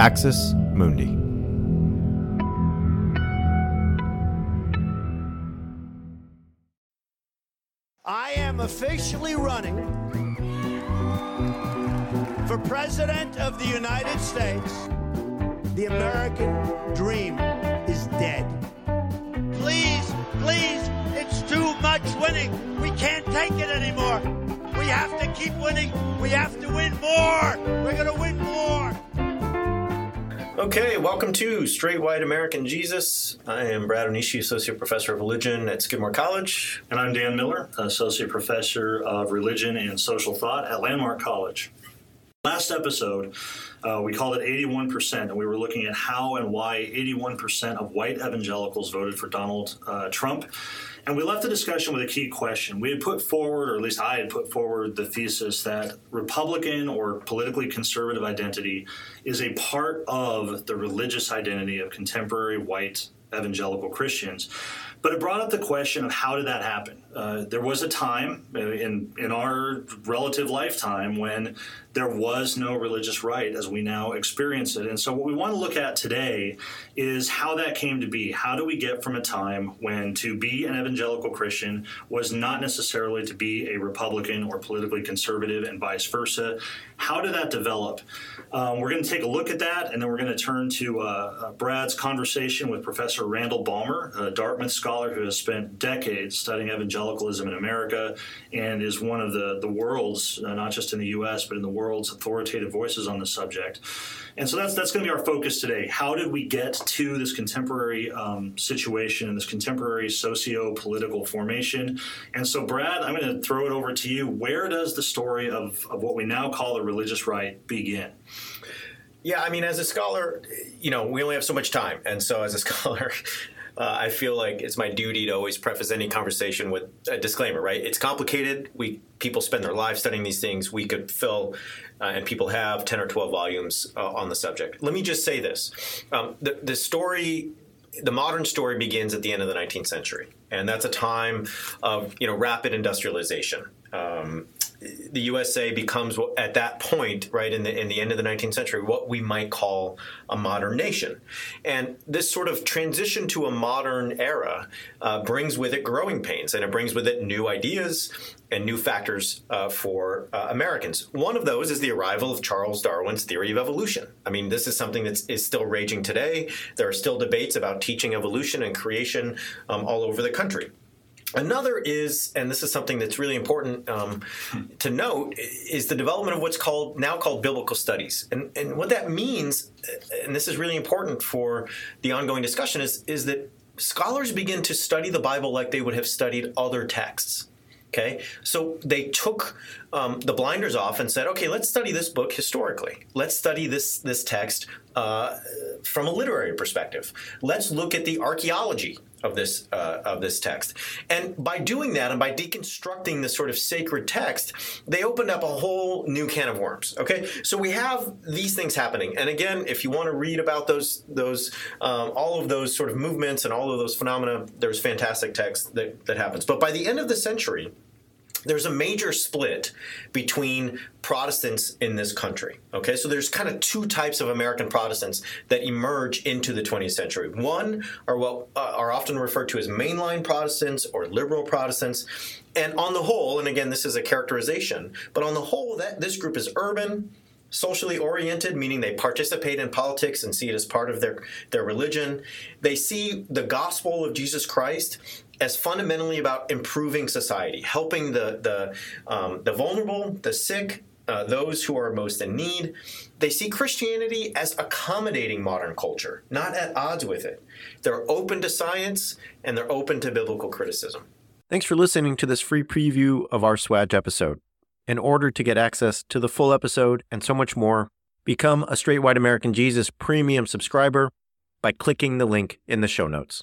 Axis Mundi. I am officially running for President of the United States. The American dream is dead. Please, please, it's too much winning. We can't take it anymore. We have to keep winning. We have to win more. We're going to win more. Okay, welcome to Straight White American Jesus. I am Brad Onishi, Associate Professor of Religion at Skidmore College. And I'm Dan Miller, Associate Professor of Religion and Social Thought at Landmark College. Last episode, uh, we called it 81%, and we were looking at how and why 81% of white evangelicals voted for Donald uh, Trump. And we left the discussion with a key question. We had put forward, or at least I had put forward, the thesis that Republican or politically conservative identity is a part of the religious identity of contemporary white evangelical Christians. But it brought up the question of how did that happen? Uh, there was a time uh, in in our relative lifetime when there was no religious right as we now experience it. And so, what we want to look at today is how that came to be. How do we get from a time when to be an evangelical Christian was not necessarily to be a Republican or politically conservative, and vice versa? How did that develop? Um, we're going to take a look at that, and then we're going to turn to uh, uh, Brad's conversation with Professor Randall Balmer, a Dartmouth scholar who has spent decades studying evangelicalism in America and is one of the, the world's, uh, not just in the U.S., but in the world's authoritative voices on the subject. And so that's that's going to be our focus today. How did we get to this contemporary um, situation and this contemporary socio-political formation? And so, Brad, I'm going to throw it over to you. Where does the story of, of what we now call the religious right begin? Yeah, I mean, as a scholar, you know, we only have so much time, and so as a scholar. Uh, I feel like it's my duty to always preface any conversation with a disclaimer. Right? It's complicated. We people spend their lives studying these things. We could fill, uh, and people have ten or twelve volumes uh, on the subject. Let me just say this: um, the the story, the modern story, begins at the end of the 19th century, and that's a time of you know rapid industrialization. Um, the USA becomes at that point, right in the in the end of the 19th century, what we might call a modern nation, and this sort of transition to a modern era uh, brings with it growing pains, and it brings with it new ideas and new factors uh, for uh, Americans. One of those is the arrival of Charles Darwin's theory of evolution. I mean, this is something that is still raging today. There are still debates about teaching evolution and creation um, all over the country. Another is, and this is something that's really important um, to note, is the development of what's called now called biblical studies, and and what that means, and this is really important for the ongoing discussion, is is that scholars begin to study the Bible like they would have studied other texts. Okay, so they took um, the blinders off and said, "Okay, let's study this book historically. Let's study this this text uh, from a literary perspective. Let's look at the archaeology of this uh, of this text. And by doing that, and by deconstructing this sort of sacred text, they opened up a whole new can of worms. Okay, so we have these things happening. And again, if you want to read about those those um, all of those sort of movements and all of those phenomena, there's fantastic text that that happens. But by the end of the century there's a major split between Protestants in this country. Okay, so there's kind of two types of American Protestants that emerge into the 20th century. One are what uh, are often referred to as mainline Protestants or liberal Protestants. And on the whole, and again, this is a characterization, but on the whole, that this group is urban, socially oriented, meaning they participate in politics and see it as part of their, their religion. They see the gospel of Jesus Christ as fundamentally about improving society, helping the the um, the vulnerable, the sick, uh, those who are most in need. They see Christianity as accommodating modern culture, not at odds with it. They're open to science and they're open to biblical criticism. Thanks for listening to this free preview of our Swag episode. In order to get access to the full episode and so much more, become a Straight White American Jesus premium subscriber by clicking the link in the show notes.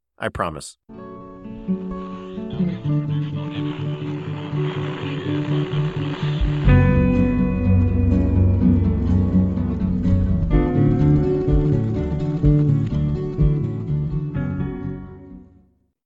I promise.